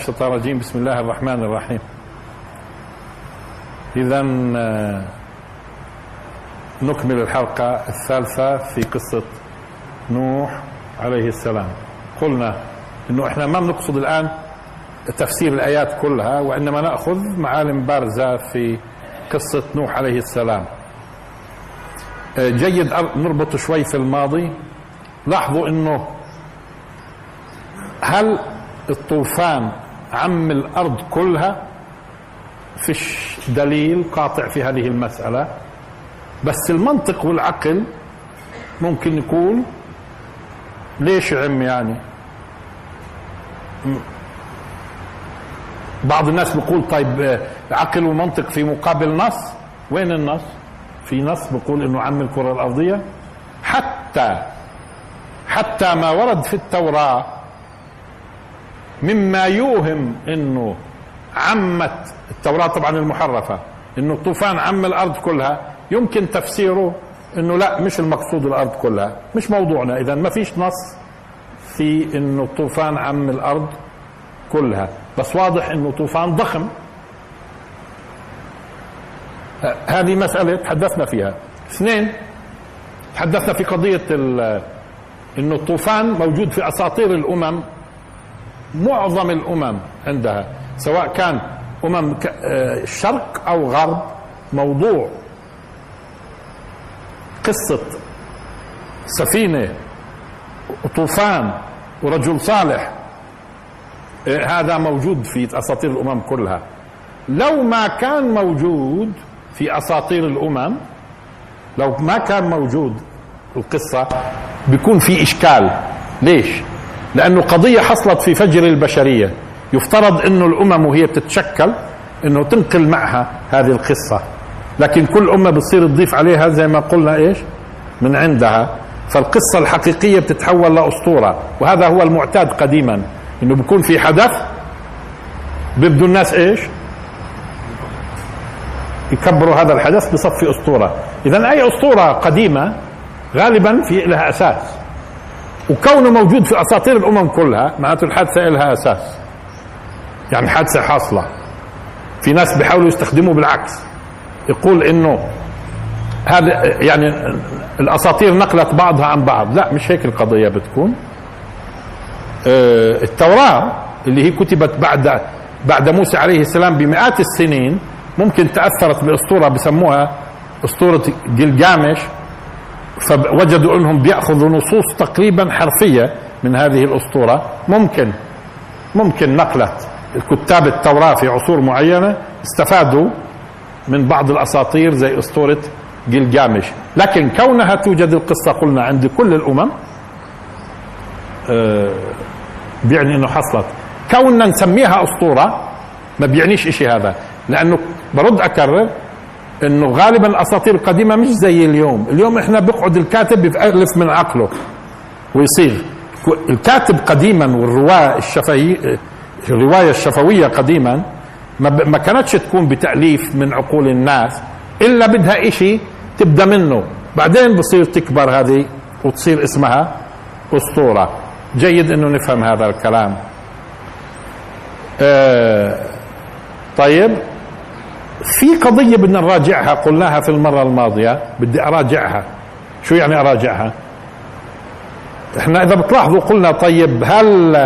الشيطان الرجيم. بسم الله الرحمن الرحيم. إذا نكمل الحلقة الثالثة في قصة نوح عليه السلام. قلنا إنه إحنا ما بنقصد الآن تفسير الآيات كلها وإنما نأخذ معالم بارزة في قصة نوح عليه السلام. جيد نربط شوي في الماضي. لاحظوا إنه هل الطوفان عم الأرض كلها فيش دليل قاطع في هذه المسألة. بس المنطق والعقل ممكن يقول ليش عم يعني؟ بعض الناس بيقول طيب عقل ومنطق في مقابل نص. وين النص؟ في نص بيقول إنه عم الكرة الأرضية. حتى حتى ما ورد في التوراة مما يوهم إنه عمت التوراة طبعا المحرفة إنه الطوفان عم الأرض كلها يمكن تفسيره إنه لا مش المقصود الأرض كلها مش موضوعنا. اذا ما فيش نص في إنه الطوفان عم الأرض كلها. بس واضح إنه طوفان ضخم. هذه مسألة تحدثنا فيها. اثنين تحدثنا في قضية إنه الطوفان موجود في أساطير الأمم. معظم الأمم عندها سواء كان أمم شرق أو غرب موضوع قصة سفينة وطوفان ورجل صالح هذا موجود في أساطير الأمم كلها. لو ما كان موجود في أساطير الأمم لو ما كان موجود القصة بيكون في إشكال. ليش؟ لأنه قضيه حصلت في فجر البشرية. يفترض إنه الأمم وهي بتتشكل إنه تنقل معها هذه القصة. لكن كل أمة بتصير تضيف عليها زي ما قلنا إيش؟ من عندها. فالقصة الحقيقية بتتحول لأسطورة. وهذا هو المعتاد قديما. إنه بيكون في حدث بيبدوا الناس إيش؟ يكبروا هذا الحدث بصفي أسطورة. اذا أي أسطورة قديمة غالبا في لها أساس. وكونه موجود في أساطير الأمم كلها معناته الحادثة لها أساس. يعني حادثة حاصلة. في ناس بيحاولوا يستخدموا بالعكس. يقول إنه هذا يعني الأساطير نقلت بعضها عن بعض. لا مش هيك القضية بتكون. التوراة اللي هي كتبت بعد بعد موسى عليه السلام بمئات السنين ممكن تأثرت بأسطورة بسموها أسطورة جلجامش. فوجدوا انهم بيأخذوا نصوص تقريبا حرفية من هذه الأسطورة. ممكن ممكن نقلت كتاب التوراة في عصور معينة استفادوا من بعض الأساطير زي أسطورة جلجامش لكن كونها توجد القصة قلنا عند كل الأمم أه بيعني إنه حصلت. كوننا نسميها أسطورة ما بيعنيش إشي هذا لأنه برد أكرر إنه غالبا الأساطير القديمة مش زي اليوم. اليوم إحنا بيقعد الكاتب بيألف من عقله ويصيغ الكاتب قديما والرواية الشفهي الرواية الشفوية قديما ما كانتش تكون بتأليف من عقول الناس إلا بدها إشي تبدأ منه. بعدين بصير تكبر هذه وتصير اسمها أسطورة. جيد إنه نفهم هذا الكلام. آه طيب. في قضية بدنا نراجعها قلناها في المرة الماضية بدي أراجعها. شو يعني أراجعها؟ إحنا إذا بتلاحظوا قلنا طيب هل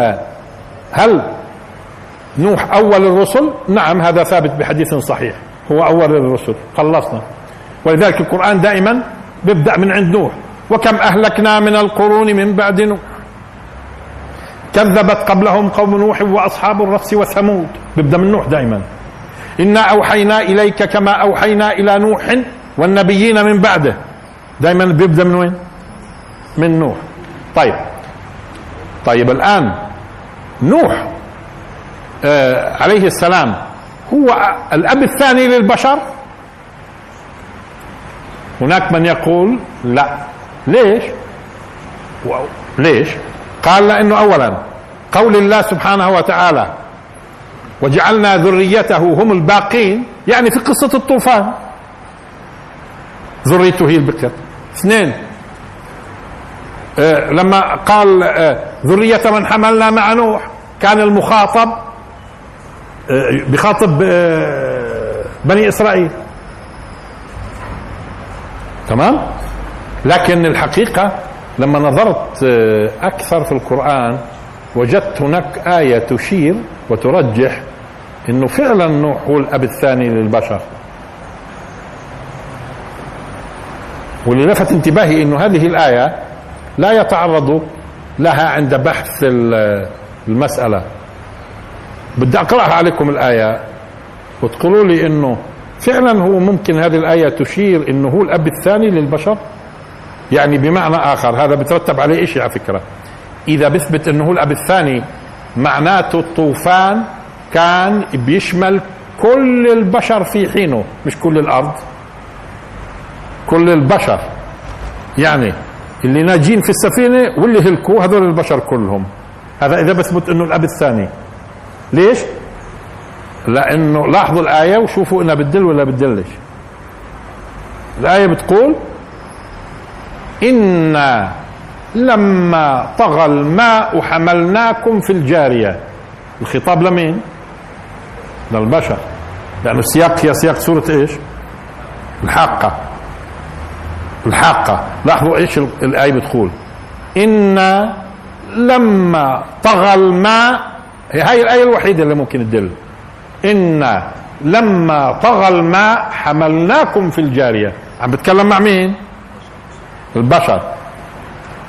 هل نوح أول الرسل؟ نعم هذا ثابت بحديث صحيح. هو أول الرسل خلصنا. ولذلك القرآن دائما بيبدأ من عند نوح. وكم أهلكنا من القرون من بعد نوح؟ كذبت قبلهم قوم نوح وأصحاب الرس وثمود. بيبدأ من نوح دائما. إنا أوحينا إليك كما أوحينا إلى نوح والنبيين من بعده. دائما بيبدا من وين؟ من نوح. طيب. طيب الآن نوح آه عليه السلام هو الأب الثاني للبشر؟ هناك من يقول لا. ليش؟ ليش؟ قال لأنه اولا قول الله سبحانه وتعالى وجعلنا ذريته هم الباقين. يعني في قصة الطوفان. ذريته هي البكر. اثنين. آه لما قال آه ذرية من حملنا مع نوح كان المخاطب آه، بخاطب آه، بني إسرائيل. تمام؟ لكن الحقيقة لما نظرت آه، أكثر في القرآن وجدت هناك آية تشير وترجح إنه فعلا نوح هو الأب الثاني للبشر. واللي لفت انتباهي إنه هذه الآية لا يتعرض لها عند بحث المسألة. بدي أقرأها عليكم الآية وتقولوا لي إنه فعلا هو ممكن هذه الآية تشير إنه هو الأب الثاني للبشر؟ يعني بمعنى آخر هذا بترتب عليه شيء على فكرة. إذا بثبت إنه هو الأب الثاني معناته الطوفان كان بيشمل كل البشر في حينه مش كل الأرض. كل البشر. يعني اللي ناجين في السفينة واللي هلكوا هذول البشر كلهم. هذا إذا بثبت إنه الأب الثاني. ليش؟ لأنه لاحظوا الآية وشوفوا إنها بتدل ولا بتدلش. الآية بتقول إنا لما طغى الماء حملناكم في الجارية. الخطاب لمين؟ للبشر. لأنه السياق هي سياق سورة إيش؟ الحاقة. الحاقة. لاحظوا إيش الآية بتقول. إنا لما طغى الماء هاي الآية الوحيدة اللي ممكن تدل. إنا لما طغى الماء حملناكم في الجارية. عم بتكلم مع مين؟ البشر.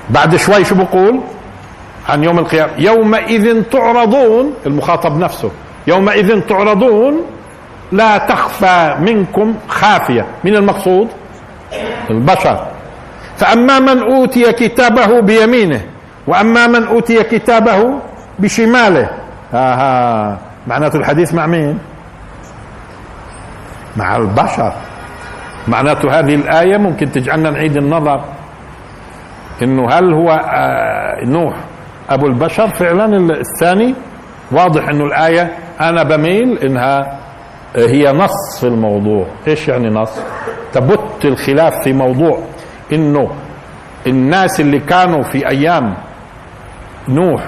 بعد شوي شو بقول؟ عن يوم القيامة. يومئذ تعرضون المخاطب نفسه يومئذ تعرضون لا تخفى منكم خافية. من المقصود؟ البشر. فأما من أوتي كتابه بيمينه وأما من أوتي كتابه بشماله. ها ها معناته الحديث مع مين؟ مع البشر. معناته هذه الآية ممكن تجعلنا نعيد النظر إنه هل هو آه، نوح أبو البشر فعلا الثاني؟ واضح إنه الآية أنا بميل إنها آه، هي نص في الموضوع. إيش يعني نص؟ تبت الخلاف في موضوع إنه الناس اللي كانوا في أيام نوح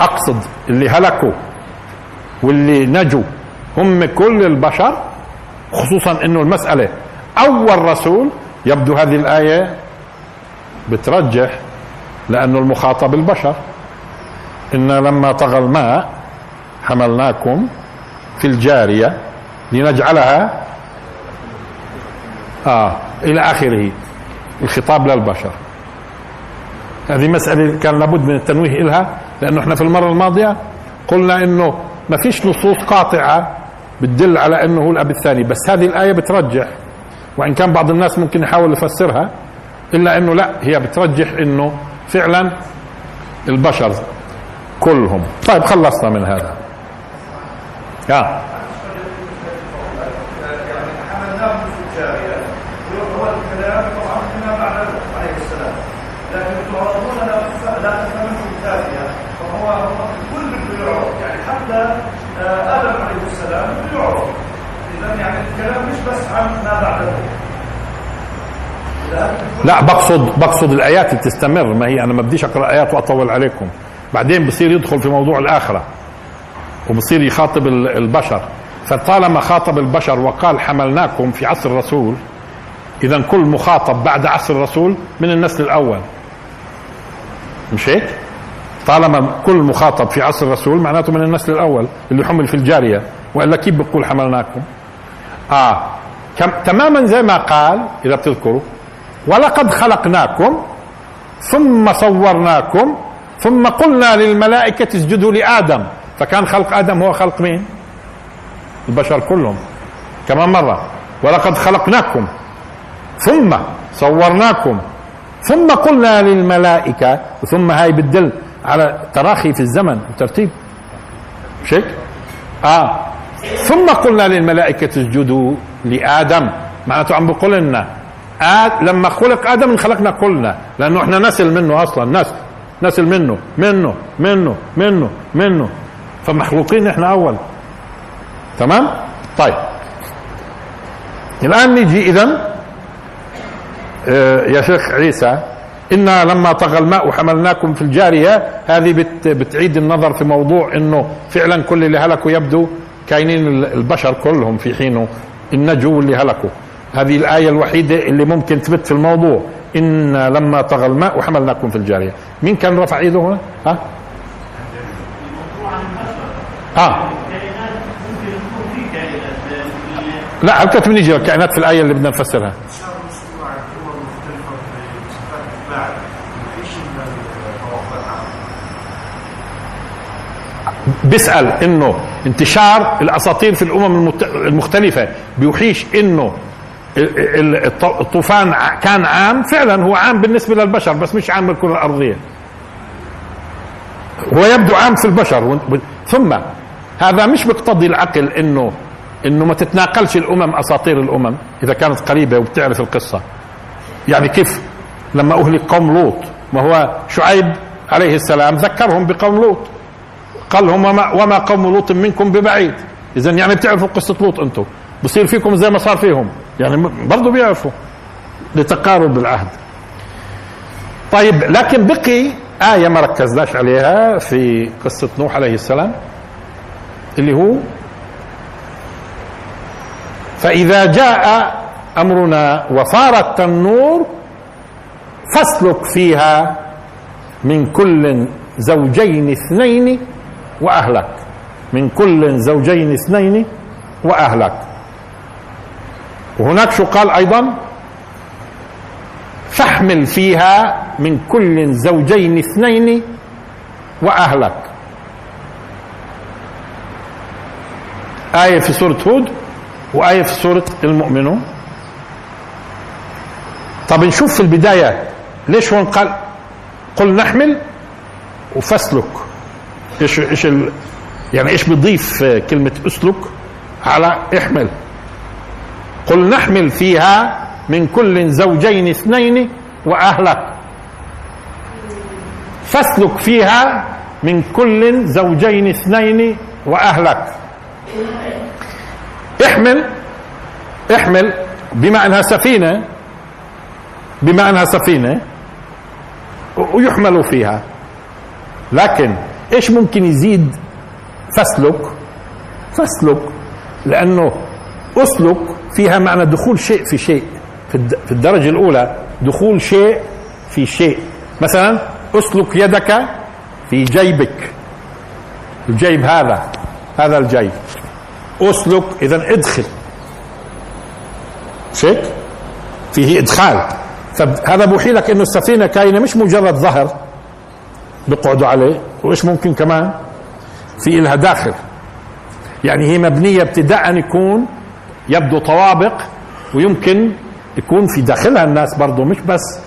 أقصد اللي هلكوا واللي نجوا هم كل البشر خصوصا إنه المسألة أول رسول يبدو هذه الآية بترجح لأنه المخاطب البشر. إن لما طغى الماء حملناكم في الجارية لنجعلها آه إلى آخره الخطاب للبشر. هذه مسألة كان لابد من التنويه إلها لأنه إحنا في المرة الماضية قلنا إنه ما فيش نصوص قاطعة بتدل على إنه هو الأب الثاني. بس هذه الآية بترجح وإن كان بعض الناس ممكن يحاول يفسرها. إلا إنه لا هي بترجح إنه فعلا البشر كلهم. طيب خلصنا من هذا. كل بده يعني حتى آدم عليه السلام يعرف اذا يعني الكلام مش بس عن ما بعده. لا بقصد بقصد الآيات اللي تستمر. ما هي أنا ما بديش أقرأ آيات وأطول عليكم. بعدين بصير يدخل في موضوع الآخرة وبصير يخاطب البشر. فطالما خاطب البشر وقال حملناكم في عصر الرسول اذا كل مخاطب بعد عصر الرسول من النسل الأول. مش هيك؟ طالما كل مخاطب في عصر الرسول معناته من النسل الأول اللي حمل في الجارية. وإلا كيف بقول حملناكم؟ آه كم تماما زي ما قال إذا بتذكروا ولقد خلقناكم ثم صورناكم ثم قلنا للملائكة اسجدوا لآدم. فكان خلق آدم هو خلق مين؟ البشر كلهم. كمان مرة ولقد خلقناكم ثم صورناكم ثم قلنا للملائكة ثم هاي بتدل على تراخي في الزمن وترتيب مش هيك؟ آه. ثم قلنا للملائكة اسجدوا لآدم. معناته عم بقول لنا آد لما خلق آدم خلقنا كلنا لأنه إحنا نسل منه أصلا نسل نسل منه منه منه منه منه. فمخلوقين إحنا أول. تمام؟ طيب. الآن نيجي اذا آه، يا شيخ عيسى إنا لما طغى الماء وحملناكم في الجارية هذه بت بتعيد النظر في موضوع إنه فعلا كل اللي هلكوا يبدو كاينين البشر كلهم في حينه النجو اللي هلكوا. هذه الآية الوحيدة اللي ممكن تثبت في الموضوع إنا لما طغى الماء وحملناكم في الجارية مين كان رفع إيده هنا؟ ها؟ آه لا هل كانت بنيجي الكائنات في الآية اللي بدنا نفسرها بيسأل إنه انتشار الأساطير في الأمم المختلفة بيوحيش إنه الطوفان كان عام فعلا هو عام بالنسبة للبشر بس مش عام بالكرة الأرضية. هو يبدو عام في البشر ثم هذا مش بيقتضي العقل إنه إنه ما تتناقلش الأمم أساطير الأمم إذا كانت قريبة وبتعرف القصة. يعني كيف لما أهلك قوم لوط ما هو شعيب عليه السلام ذكرهم بقوم لوط. قال لهم وما, وما قوم لوط منكم ببعيد. اذا يعني بتعرفوا قصة لوط أنتم. بصير فيكم زي ما صار فيهم. يعني برضه بيعرفوا لتقارب العهد. طيب لكن بقي آية ما ركزناش عليها في قصة نوح عليه السلام اللي هو فإذا جاء أمرنا وصار التنور فاسلك فيها من كل زوجين اثنين وأهلك. من كل زوجين اثنين وأهلك. وهناك شو قال أيضا فاحمل فيها من كل زوجين اثنين وأهلك. آية في سورة هود وآية في سورة المؤمنون. طب نشوف في البداية ليش هون قال قل نحمل وفسلك. إيش إيش يعني إيش بيضيف كلمة أسلك على احمل؟ قل نحمل فيها من كل زوجين اثنين وأهلك. فاسلك فيها من كل زوجين اثنين وأهلك. احمل احمل بما انها سفينة بما انها سفينة ويحمل فيها. لكن إيش ممكن يزيد فاسلك؟ فاسلك لأنه أسلك فيها معنى دخول شيء في شيء. في الدرجة الأولى دخول شيء في شيء. مثلا أسلك يدك في جيبك. الجيب هذا هذا الجيب. أسلك اذا ادخل. شيك فيه إدخال. فهذا بوحي لك إنه السفينة كاينة مش مجرد ظهر بيقعدوا عليه وإيش ممكن كمان؟ في إلها داخل. يعني هي مبنية ابتداء يكون يبدو طوابق ويمكن يكون في داخلها الناس برضه مش بس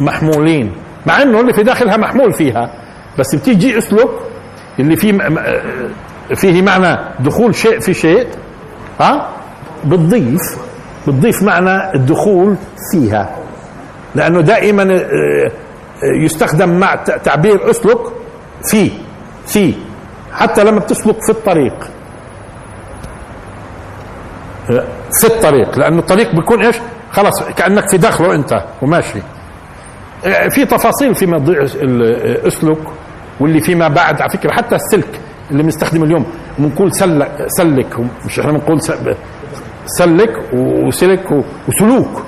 محمولين مع إنه اللي في داخلها محمول فيها بس بتيجي اسلك اللي فيه فيه معنى دخول شيء في شيء ها؟ بتضيف بتضيف معنى الدخول فيها لأنه دائما آه، يستخدم مع تعبير اسلك في في حتى لما بتسلك في الطريق. آه، في الطريق لأنه الطريق بيكون إيش؟ خلاص كأنك في داخله أنت وماشي. في تفاصيل في موضوع اسلك واللي فيما بعد على فكرة حتى السلك اللي بنستخدمه اليوم بنقول سلك سلك مش إحنا بنقول سلك وسلك وسلوك.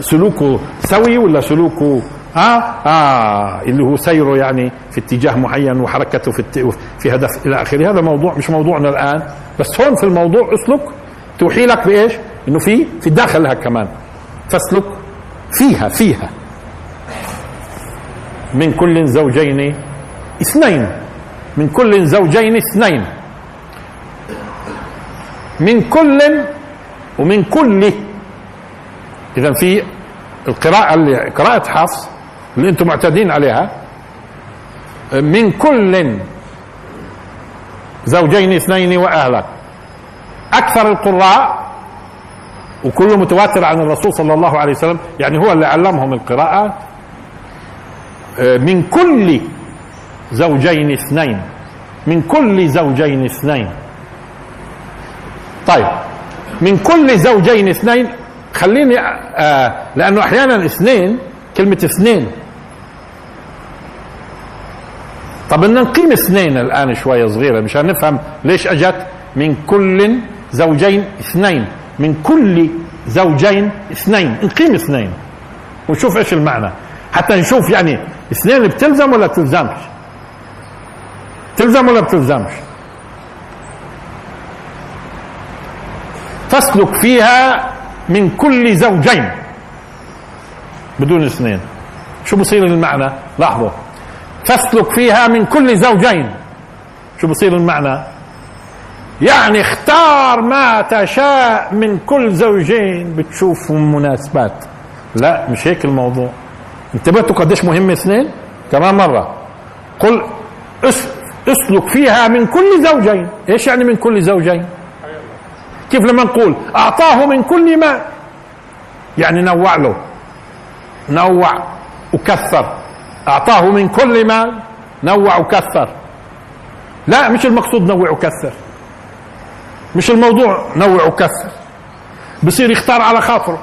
سلوكه سوي ولا سلوكه آه آه اللي هو سيره يعني في اتجاه معين وحركته في. في هدف إلى آخره. هذا موضوع مش موضوعنا الآن بس هون في الموضوع اسلك توحي لك بايش؟ إنه في في داخلها كمان. فاسلك فيها فيها. من كل زوجين اثنين. من كل زوجين اثنين. من كل ومن كل. اذا في القراءة اللي قراءة حفص اللي أنتم معتادين عليها. من كل زوجين اثنين وأهلك. أكثر القراء وكله متواتر عن الرسول صلى الله عليه وسلم يعني هو اللي علمهم القراءة من كل زوجين اثنين من كل زوجين اثنين. طيب من كل زوجين اثنين خليني آه لأنه أحيانا اثنين كلمة اثنين. طب بدنا نقيم اثنين الآن شوية صغيرة مشان نفهم ليش أجت من كل زوجين اثنين من كل زوجين اثنين نقيم اثنين. ونشوف إيش المعنى. حتى نشوف يعني اثنين بتلزم ولا بتلزمش؟ تلزم ولا بتلزمش؟ تسلك فيها من كل زوجين بدون اثنين. شو بصير المعنى؟ لاحظوا. تسلك فيها من كل زوجين. شو بصير المعنى؟ يعني اختار ما تشاء من كل زوجين بتشوف مناسبات. لا مش هيك الموضوع. انتبهتوا قديش مهم اثنين؟ كمان مرة. قل اسلك فيها من كل زوجين. إيش يعني من كل زوجين؟ كيف لما نقول اعطاه من كل ما؟ يعني نوع له. نوع وكثر. اعطاه من كل ما؟ نوع وكثر. لا مش المقصود نوع وكثر. مش الموضوع نوع وكثر بصير يختار على خاطره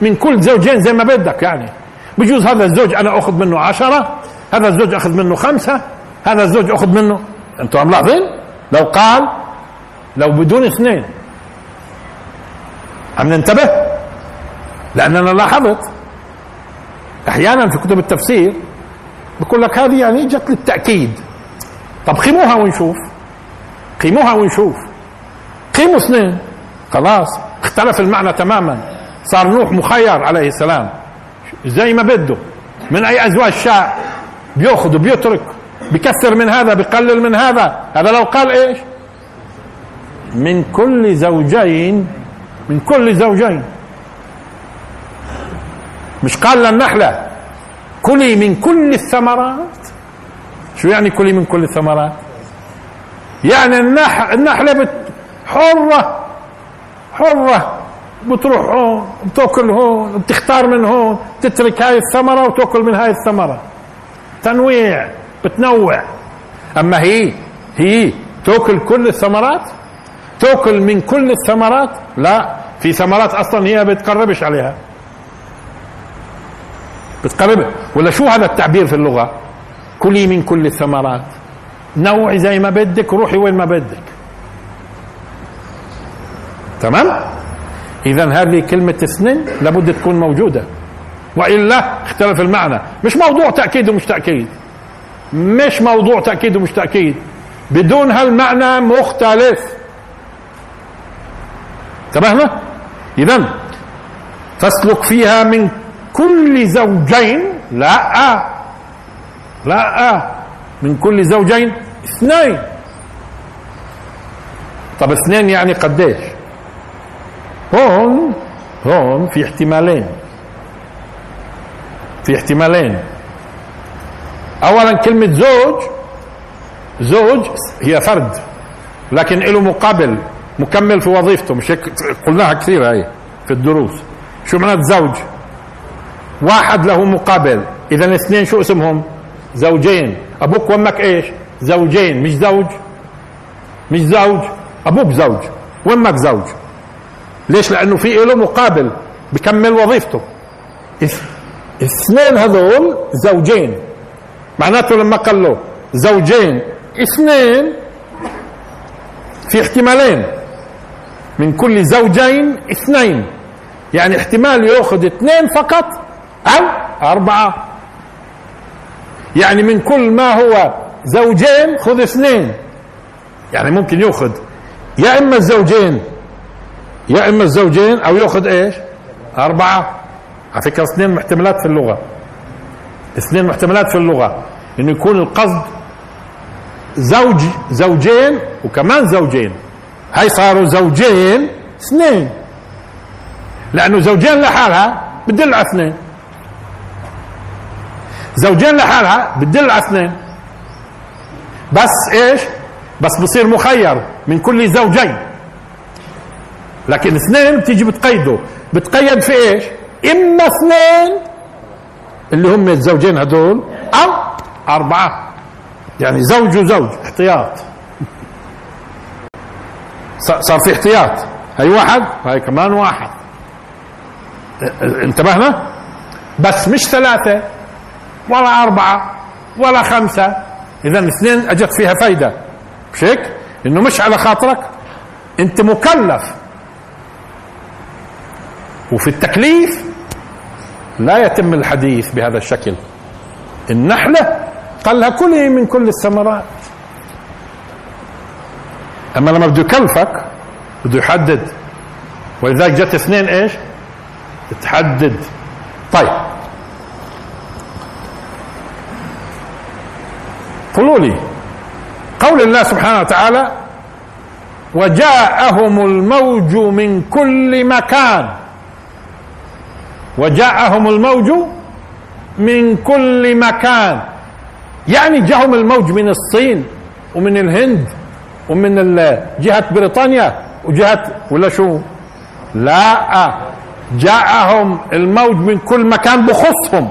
من كل زوجين زي ما بدك يعني. بجوز هذا الزوج أنا أخذ منه عشرة هذا الزوج أخذ منه خمسة هذا الزوج أخذ منه أنتم عم لاحظين لو قال لو بدون اثنين. عم ننتبه؟ لأننا لاحظت. أحيانا في كتب التفسير بقول لك هذه يعني جت للتأكيد. طب قيموها ونشوف. قيموها ونشوف. قيموا اثنين. خلاص. اختلف المعنى تماما. صار نوح مخير عليه السلام. زي ما بده. من أي أزواج شاء. بيأخذ وبيترك. بكثر من هذا بقلل من هذا. هذا لو قال إيش؟ من كل زوجين. من كل زوجين. مش قال للنحلة كلي من كل الثمرات. شو يعني كلي من كل الثمرات؟ يعني النح النحلة بت حرة حرة. بتروح هون بتاكل هون بتختار من هون تترك هاي الثمرة وتاكل من هاي الثمرة. تنويع بتنوع. أما هي هي تاكل كل الثمرات؟ تاكل من كل الثمرات؟ لا في ثمرات أصلا هي بتقربش عليها. بتقرب. ولا شو هذا التعبير في اللغة؟ كلي من كل الثمرات. نوعي زي ما بدك روحي وين ما بدك. تمام؟ اذا هذه كلمة اثنين لابد تكون موجودة. وإلا اختلف المعنى. مش موضوع تأكيد ومش تأكيد. مش موضوع تأكيد ومش تأكيد. بدون هالمعنى مختلف. انتبهنا اذا تسلك فيها من كل زوجين. لا. لا. من كل زوجين اثنين. طب اثنين يعني قديش؟ هون هون في احتمالين. في احتمالين. اولا كلمة زوج زوج هي فرد لكن له مقابل مكمل في وظيفته مش هيك قلناها كثير هاي في الدروس. شو معنات زوج؟ واحد له مقابل. اذا اثنين شو اسمهم؟ زوجين. أبوك وأمك إيش؟ زوجين. مش زوج؟ مش زوج. أبوك زوج وأمك زوج. ليش؟ لأنه في له مقابل بكمل وظيفته. اثنين هذول زوجين. معناته لما قال له زوجين اثنين في احتمالين. من كل زوجين اثنين. يعني احتمال يأخذ اثنين فقط أو أربعة. يعني من كل ما هو زوجين خذ اثنين. يعني ممكن يأخذ يا إما الزوجين يا إما الزوجين أو يأخذ إيش؟ أربعة. على فكرة اثنين محتملات في اللغة. اثنين محتملات في اللغة. إنه يكون القصد زوج زوجين وكمان زوجين. هاي صاروا زوجين اثنين. لأنه زوجين لحالها بتدل على اثنين. زوجين لحالها بتدل على اثنين. بس إيش؟ بس بصير مخير من كل زوجين. لكن اثنين بتيجي بتقيده بتقيد في إيش؟ إما اثنين اللي هم الزوجين هدول أو أربعة. يعني زوج وزوج احتياط. صار في احتياط. هي واحد هاي كمان واحد. انتبهنا؟ بس مش ثلاثة ولا أربعة ولا خمسة. اذا اثنين أجت فيها فايدة. مش هيك؟ إنه مش على خاطرك. أنت مكلف. وفي التكليف لا يتم الحديث بهذا الشكل. النحلة قال لها كلي من كل الثمرات. أما لما بده يكلفك بده يحدد. ولذلك جت اثنين إيش؟ تحدد طيب. قولوا لي. قول الله سبحانه وتعالى وجاءهم الموج من كل مكان. وجاءهم الموج من كل مكان. يعني جاءهم الموج من الصين ومن الهند ومن جهة بريطانيا وجهة ولا شو؟ لا. جاءهم الموج من كل مكان بخصهم.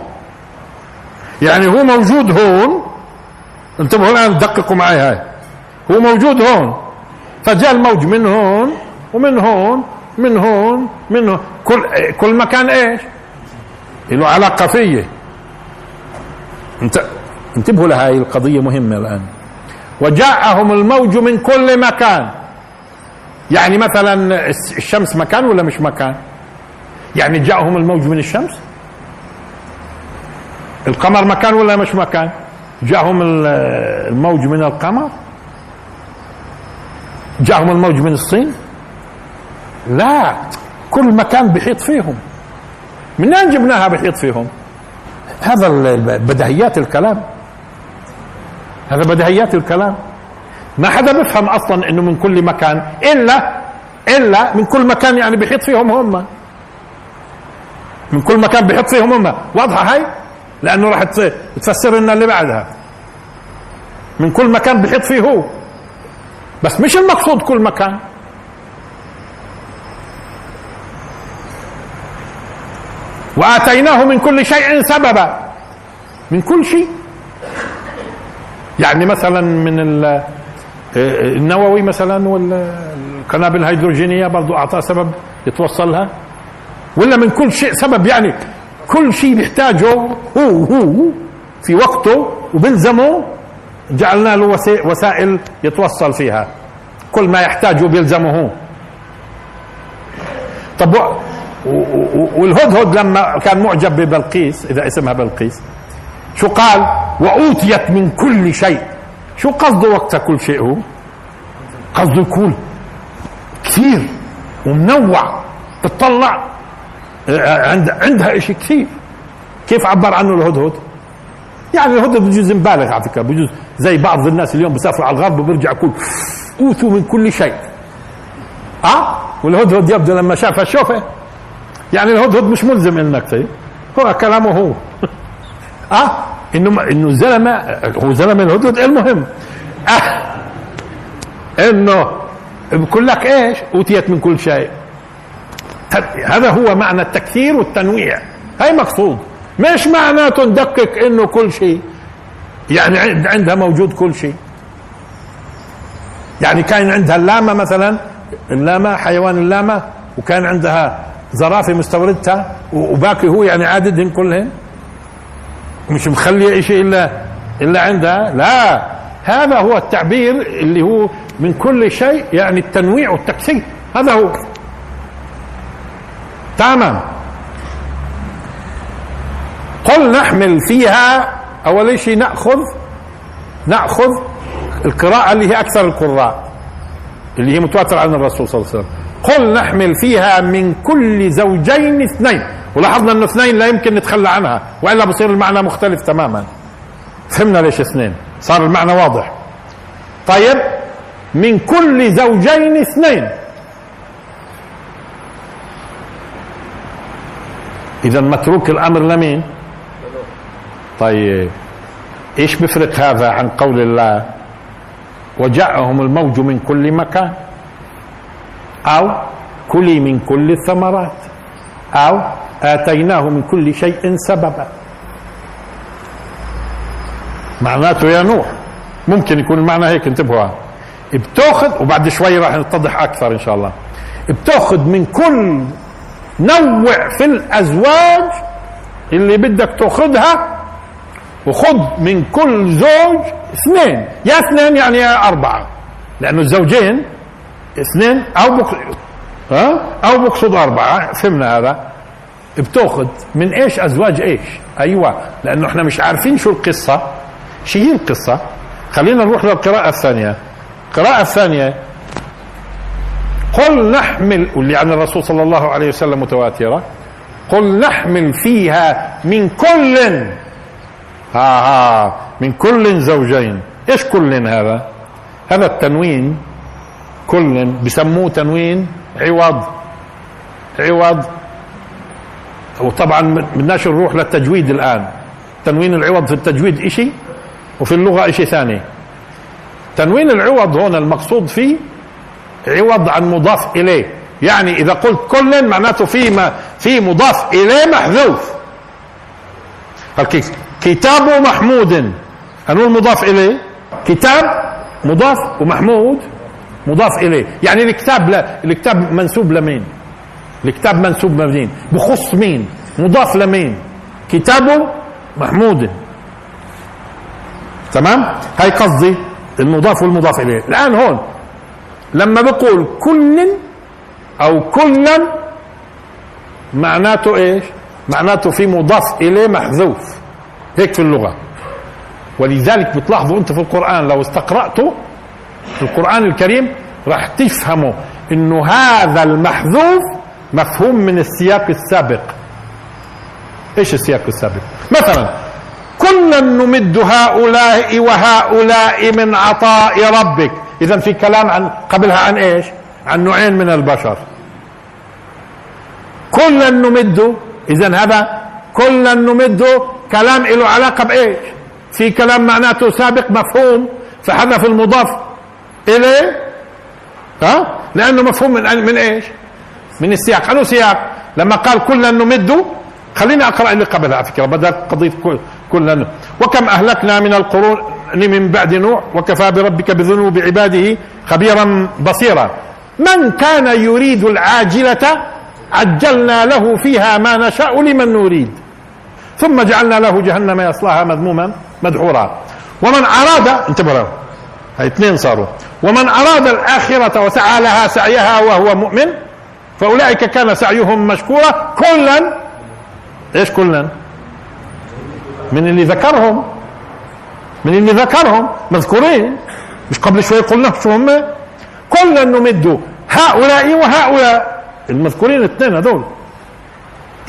يعني هو موجود هون. انتبهوا الآن دققوا معي هاي. هو موجود هون. فجاء الموج من هون ومن هون من هون من هون. كل كل مكان إيش؟ له علاقة فيه انت انتبهوا لهذه القضية مهمة الآن. وجاءهم الموج من كل مكان. يعني مثلا الشمس مكان ولا مش مكان؟ يعني جاءهم الموج من الشمس؟ القمر مكان ولا مش مكان؟ جاءهم الموج من القمر؟ جاءهم الموج من الصين؟ لا كل مكان بحيط فيهم. من أين جبناها بحيط فيهم؟ هذا بدهيات الكلام. هذا بدهيات الكلام. ما حدا بيفهم أصلا إنه من كل مكان الا إلا من كل مكان يعني بحيط فيهم هم. من كل مكان بحيط فيهم هم. واضحة هاي؟ لأنه راح تفسر لنا اللي بعدها. من كل مكان بحيط فيه هو. بس مش المقصود كل مكان. وآتيناه من كل شيء سببا. من كل شيء. يعني مثلا من النووي مثلا والقنابل الهيدروجينية برضو اعطاه سبب يتوصلها. ولا من كل شيء سبب. يعني كل شيء بيحتاجه هو هو في وقته وبلزمه جعلنا له وسائل يتوصل فيها. كل ما يحتاجه بيلزمه طب والهدهد لما كان معجب ببلقيس إذا اسمها بلقيس شو قال؟ وأوتيت من كل شيء. شو قصده وقتها كل شيء هو؟ قصده يكون كثير ومنوع تطلع آه، عند عندها شيء كثير. كيف عبر عنه الهدهد؟ يعني الهدهد بجوز مبالغ على فكرة بجوز زي بعض الناس اليوم بسافروا على الغرب وبيرجع يقول أوتوا من كل شيء. آه والهدهد يبدو لما شافها الشوفة. يعني الهدهد مش ملزم إنك طيب هو كلامه هو. آه؟ إنه إنه الزلمه هو زلمة الهدهد. المهم آه. إنه بقول لك إيش؟ أوتيت من كل شيء. هذا هو معنى التكثير والتنويع. هاي مقصود. مش معناته ندقق إنه كل شيء. يعني عندها موجود كل شيء. يعني كان عندها اللامة مثلا اللامة حيوان اللامة وكان عندها زرافه مستوردتها وباقي هو يعني عاددهم كلهم مش مخلي شيء الا إلا عندها لا. هذا هو التعبير اللي هو من كل شيء يعني التنويع والتكثير هذا هو. تمام. قل نحمل فيها أول شيء ناخذ نأخذ القراءة اللي هي أكثر القراء اللي هي متواترة عن الرسول صلى الله عليه وسلم. قل نحمل فيها من كل زوجين اثنين. ولاحظنا إنه اثنين لا يمكن نتخلى عنها وإلا بصير المعنى مختلف تماما. فهمنا ليش اثنين؟ صار المعنى واضح. طيب من كل زوجين اثنين. إذا متروك الأمر لمين؟ طيب إيش بفرق هذا عن قول الله؟ وجاءهم الموج من كل مكان. أو كلي من كل الثمرات أو آتيناه من كل شيء سببا. معناته يا نوح ممكن يكون المعنى هيك انتبهوا. بتأخذ وبعد شوي راح نتضح أكثر إن شاء الله. بتأخذ من كل نوع في الأزواج اللي بدك تأخذها وخذ من كل زوج اثنين. يا اثنين يعني يا أربعة لأنه الزوجين اثنين أو بق... ها؟ أو بقصد أربعة. فهمنا هذا؟ بتأخذ من إيش أزواج إيش؟ أيوه. لأنه إحنا مش عارفين شو القصة. شو هي القصة؟ خلينا نروح للقراءة الثانية. القراءة الثانية. قل نحمل واللي عن الرسول صلى الله عليه وسلم متواترة. قل نحمل فيها من كل ها ها من كل زوجين. إيش كل هذا؟ هذا التنوين. كل بسموه تنوين عوض عوض. وطبعا بدناش نروح للتجويد الآن. تنوين العوض في التجويد إشي وفي اللغة إشي ثاني. تنوين العوض هنا المقصود فيه عوض عن مضاف إليه. يعني إذا قلت كل معناته في ما في مضاف إليه محذوف. كتاب محمود. هنقول مضاف إليه؟ كتاب مضاف ومحمود. مضاف إليه. يعني الكتاب لا الكتاب منسوب لمين؟ الكتاب منسوب لمين بخص مين؟ مضاف لمين؟ كتاب محمود. تمام؟ هاي قصدي المضاف والمضاف إليه. الآن هون لما بقول كل أو كلا معناته إيش؟ معناته في مضاف إليه محذوف. هيك في اللغة. ولذلك بتلاحظوا أنت في القرآن لو استقرأته في القرآن الكريم راح تفهموا إنه هذا المحذوف مفهوم من السياق السابق. إيش السياق السابق؟ مثلا كلا نمد هؤلاء وهؤلاء من عطاء ربك. اذا في كلام عن قبلها عن إيش؟ عن نوعين من البشر. كلا نمد اذا هذا كلا نمد كلام له علاقة بإيش؟ في كلام معناته سابق مفهوم فحذف المضاف اليه ها؟ لأنه مفهوم من من إيش؟ من السياق. أنه سياق. لما قال كلا نمد خليني أقرأ اللي قبلها على فكرة بدل قضية كلا وكم أهلكنا من القرون من بعد نوح وكفى بربك بذنوب عباده خبيرا بصيرا. من كان يريد العاجلة عجلنا له فيها ما نشاء لمن نريد. ثم جعلنا له جهنم يصلاها مذموما مدحورا. ومن اراد انتبهوا اثنين صاروا. ومن أراد الآخرة وسعى لها سعيها وهو مؤمن فأولئك كان سعيهم مشكورا كلا. إيش كلا؟ من اللي ذكرهم. من اللي ذكرهم. مذكورين. مش قبل شوي قلنا شو هم؟ كلا نمد هؤلاء وهؤلاء. المذكورين الاثنين هذول.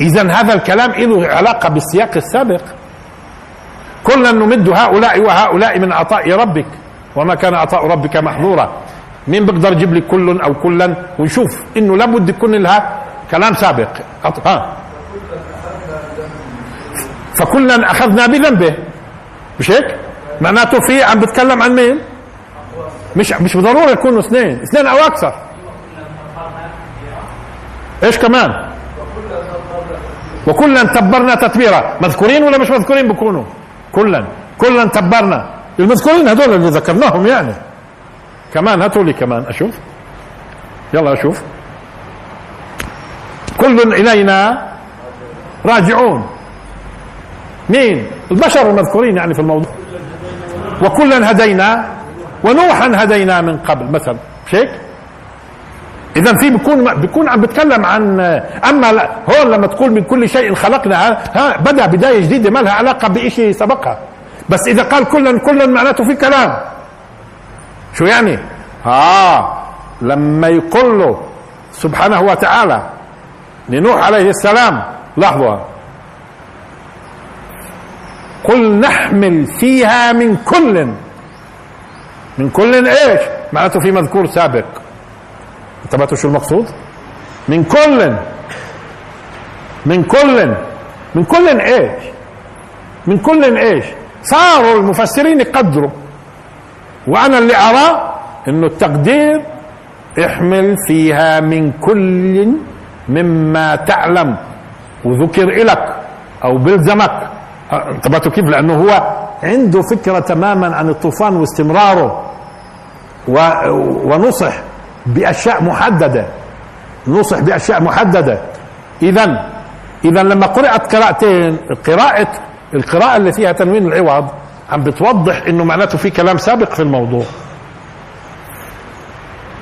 اذا هذا الكلام له علاقة بالسياق السابق. كلا نمد هؤلاء وهؤلاء من عطاء ربك. وما كان عطاء ربك محظورا. مين بيقدر يجيب لي كل أو كلا. ويشوف إنه لابد يكون لها كلام سابق. ها. فكلا أخذنا بذنبه. مش هيك؟ معناته في عم بتكلم عن مين؟ مش مش بالضروره يكونوا اثنين. اثنين أو أكثر. إيش كمان؟ وكلا تبرنا تتبيرا مذكورين ولا مش مذكورين بكونوا؟ كلا. كلا تبرنا. المذكورين هذول اللي ذكرناهم يعني. كمان هاتوا لي كمان أشوف. يلا أشوف. كل إلينا راجعون. مين؟ البشر المذكورين يعني في الموضوع. وكلا هدينا ونوحا هدينا من قبل مثلا. مش هيك اذا في بيكون بيكون عم بتكلم عن أما هون لما تقول من كل شيء خلقنا ها بدأ بداية جديدة ما لها علاقة بشيء سبقها. بس إذا قال كلا كلا معناته في كلام. شو يعني؟ آه لما يقول له سبحانه وتعالى لنوح عليه السلام لحظة. قل نحمل فيها من كل من كل إيش؟ معناته في مذكور سابق. انتبهتوا شو المقصود؟ من كل من كل من كل إيش؟ من كل إيش؟ صاروا المفسرين يقدروا. وأنا اللي أرى إنه التقدير احمل فيها من كل مما تعلم. وذكر لك أو بلزمك انتبهتوا كيف؟ لأنه هو عنده فكرة تماما عن الطوفان واستمراره. ونصح بأشياء محددة. نصح بأشياء محددة. اذا اذا لما قرأت قراءتين قراءة القراءة اللي فيها تنوين العوض عم بتوضح إنه معناته في كلام سابق في الموضوع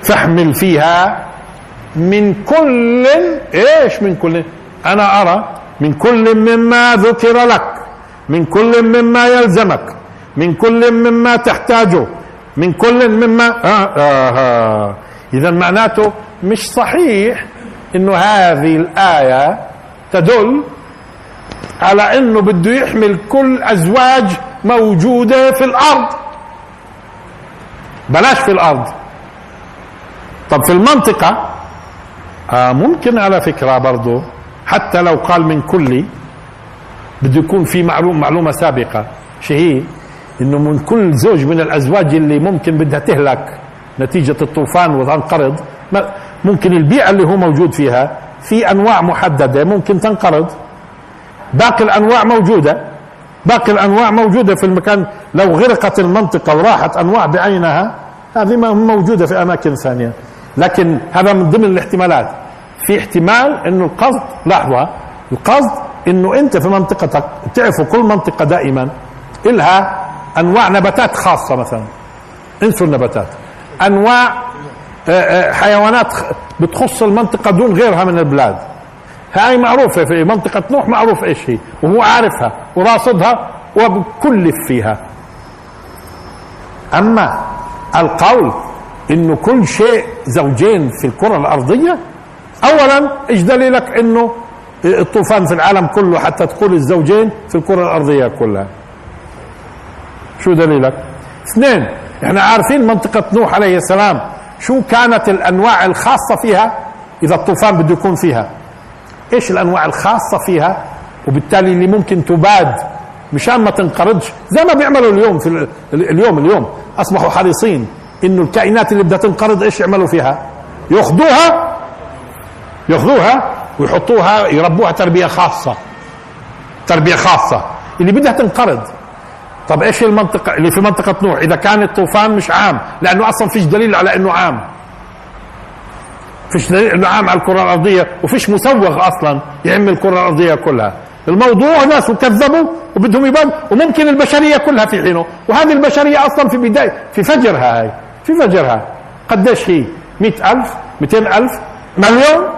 فاحمل فيها من كل إيش من كل أنا أرى من كل مما ذكر لك من كل مما يلزمك من كل مما تحتاجه من كل مما آه آه آه. اذا معناته مش صحيح إنه هذه الآية تدل على إنه بده يحمل كل أزواج موجودة في الأرض. بلاش في الأرض. طب في المنطقة آه ممكن على فكرة برضه حتى لو قال من كل بده يكون في معلوم معلومة سابقة شو هي إنه من كل زوج من الأزواج اللي ممكن بدها تهلك نتيجة الطوفان وتنقرض ممكن البيئة اللي هو موجود فيها في أنواع محددة ممكن تنقرض. باقي الأنواع موجودة. باقي الأنواع موجودة في المكان لو غرقت المنطقة وراحت أنواع بعينها هذه موجودة في أماكن ثانية. لكن هذا من ضمن الاحتمالات. في احتمال إنه القصد لاحظوا القصد إنه أنت في منطقتك تعرفوا كل منطقة دائما إلها أنواع نباتات خاصة مثلا. انسوا النباتات. أنواع آه، آه، حيوانات بتخص المنطقة دون غيرها من البلاد. هاي معروفة في منطقة نوح معروف إيش هي؟ وهو عارفها وراصدها وبكلف فيها. أما القول إنه كل شيء زوجين في الكرة الأرضية اولا إيش دليلك إنه الطوفان في العالم كله حتى تقول الزوجين في الكرة الأرضية كلها؟ شو دليلك؟ اثنين إحنا عارفين منطقة نوح عليه السلام شو كانت الأنواع الخاصة فيها إذا الطوفان بده يكون فيها. إيش الأنواع الخاصة فيها؟ وبالتالي اللي ممكن تباد مشان ما تنقرضش زي ما بيعملوا اليوم في اليوم اليوم أصبحوا حريصين إنه الكائنات اللي بدها تنقرض إيش يعملوا فيها؟ يأخذوها يأخذوها ويحطوها يربوها تربية خاصة تربية خاصة. اللي بدها تنقرض. طب إيش المنطقة؟ اللي في منطقة نوح إذا كان الطوفان مش عام لأنه أصلا فيش دليل على إنه عام. فيش دليل إنه عام على الكرة الأرضية وفيش مسوغ أصلا يعم الكرة الأرضية كلها. الموضوع ناس كذبوا وبدهم يبان وممكن البشرية كلها في حينه. وهذه البشرية أصلا في بداية في فجرها هاي في فجرها. قديش هي؟ 100000 200000 مليون؟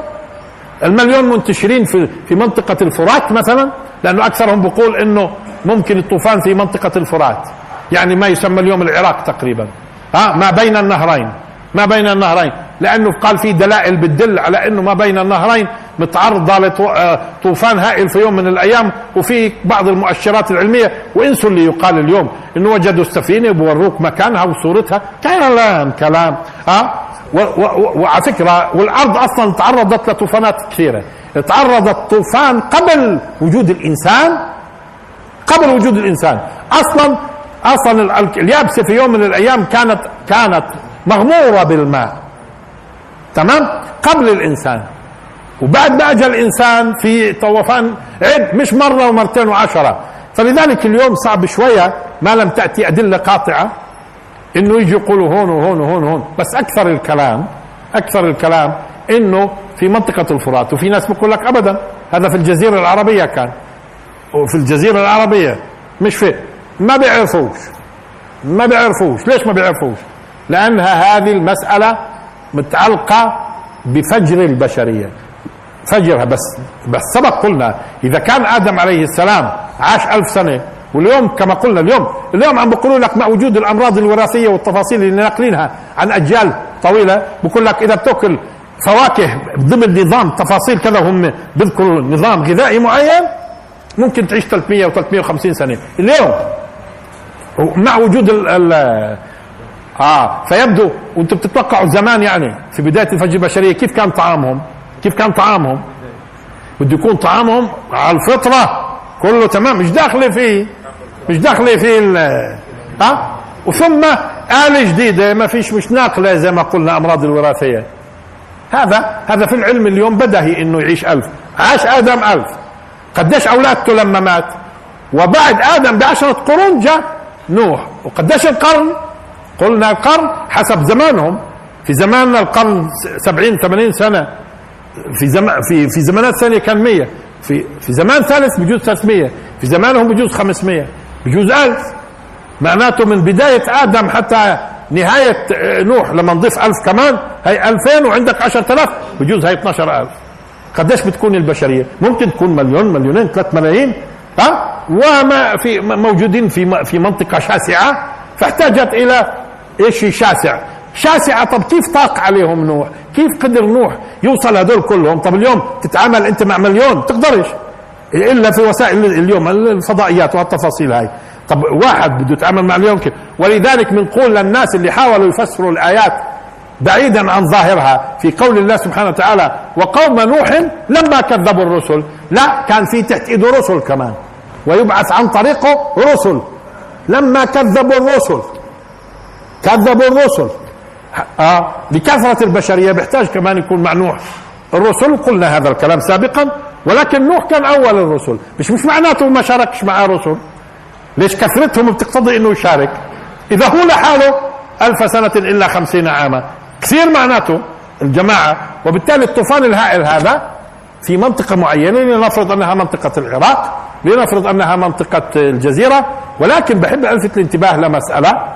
المليون منتشرين في في منطقة الفرات مثلا؟ لأنه أكثرهم بقول إنه ممكن الطوفان في منطقة الفرات. يعني ما يسمى اليوم العراق تقريبا. ها؟ ما بين النهرين. ما بين النهرين. لأنه قال في دلائل بتدل على أنه ما بين النهرين متعرضه لطوفان هائل في يوم من الأيام وفي بعض المؤشرات العلمية وانسوا اللي يقال اليوم إنه وجدوا السفينة بوروك مكانها وصورتها. كلام كلام. ها وعلى فكرة والأرض أصلا تعرضت لطوفانات كثيرة. تعرضت طوفان قبل وجود الإنسان. قبل وجود الإنسان. أصلا أصلا اليابسة في يوم من الأيام كانت كانت مغمورة بالماء. تمام؟ قبل الإنسان. وبعد ما اجى الإنسان في طوفان عد مش مرة ومرتين وعشرة. فلذلك اليوم صعب شوية ما لم تأتي أدلة قاطعة إنه يجي يقولوا هون وهون وهون وهون. بس أكثر الكلام أكثر الكلام إنه في منطقة الفرات وفي ناس بيقول لك ابدا. هذا في الجزيرة العربية كان. وفي الجزيرة العربية مش في. ما بيعرفوش. ما بيعرفوش. ليش ما بيعرفوش؟ لأنها هذه المسألة متعلقة بفجر البشرية. فجرها بس بس سبق قلنا إذا كان آدم عليه السلام عاش ألف سنة واليوم كما قلنا اليوم اليوم عم بيقولوا لك مع وجود الأمراض الوراثية والتفاصيل اللي ناقلينها عن أجيال طويلة بقول لك إذا بتأكل فواكه ضمن نظام تفاصيل كذا هم بيذكروا نظام غذائي معين ممكن تعيش 300 و 350 سنة. اليوم مع وجود ال ال آه فيبدو وأنتم بتتوقعوا زمان يعني في بداية الفجر البشرية كيف كان طعامهم؟ كيف كان طعامهم؟ بده يكون طعامهم على الفطرة كله تمام مش داخلة فيه مش داخلة فيه ها وثم آلة جديدة ما فيش مش ناقلة زي ما قلنا أمراض الوراثية. هذا هذا في العلم اليوم بدهي إنه يعيش ألف عاش آدم ألف. قديش أولادته لما مات؟ وبعد آدم بعشرة قرون جاء نوح وقديش القرن؟ قلنا القرن حسب زمانهم. في زماننا القرن سبعين ثمانين سنة. في زمان في في زمانات ثانية كان 100 في في زمان ثالث بجوز 300 في زمانهم بجوز 500 بجوز 1000 معناته من بداية آدم حتى نهاية نوح لما نضيف ألف كمان هي ألفين وعندك عشرة آلاف بجوز هي 12 ألف. قديش بتكون البشرية؟ ممكن تكون مليون مليونين ثلاث ملايين ها؟ وما في موجودين في في منطقة شاسعة فاحتاجت إلى شيء شاسع؟ شاسعة طب كيف طاق عليهم نوح؟ كيف قدر نوح يوصل هدول كلهم؟ طب اليوم تتعامل أنت مع مليون تقدرش. إلا في وسائل اليوم الفضائيات والتفاصيل هاي. طب واحد بده يتعامل مع اليوم كيف؟ ولذلك بنقول للناس اللي حاولوا يفسروا الآيات بعيدا عن ظاهرها في قول الله سبحانه وتعالى وقوم نوح لما كذبوا الرسل. لا كان في تحت ايده رسل كمان. ويبعث عن طريقه رسل. لما كذبوا الرسل. كذبوا الرسل. آه لكثرة البشرية بيحتاج كمان يكون مع نوح. الرسل قلنا هذا الكلام سابقا ولكن نوح كان أول الرسل. مش مش معناته ما شاركش مع رسل. ليش كثرتهم بتقتضي إنه يشارك؟ إذا هو لحاله ألف سنة إلا خمسين عاما. كثير معناته الجماعة. وبالتالي الطوفان الهائل هذا في منطقة معينة لنفرض أنها منطقة العراق لنفرض أنها منطقة الجزيرة. ولكن بحب ألفت الانتباه لمسألة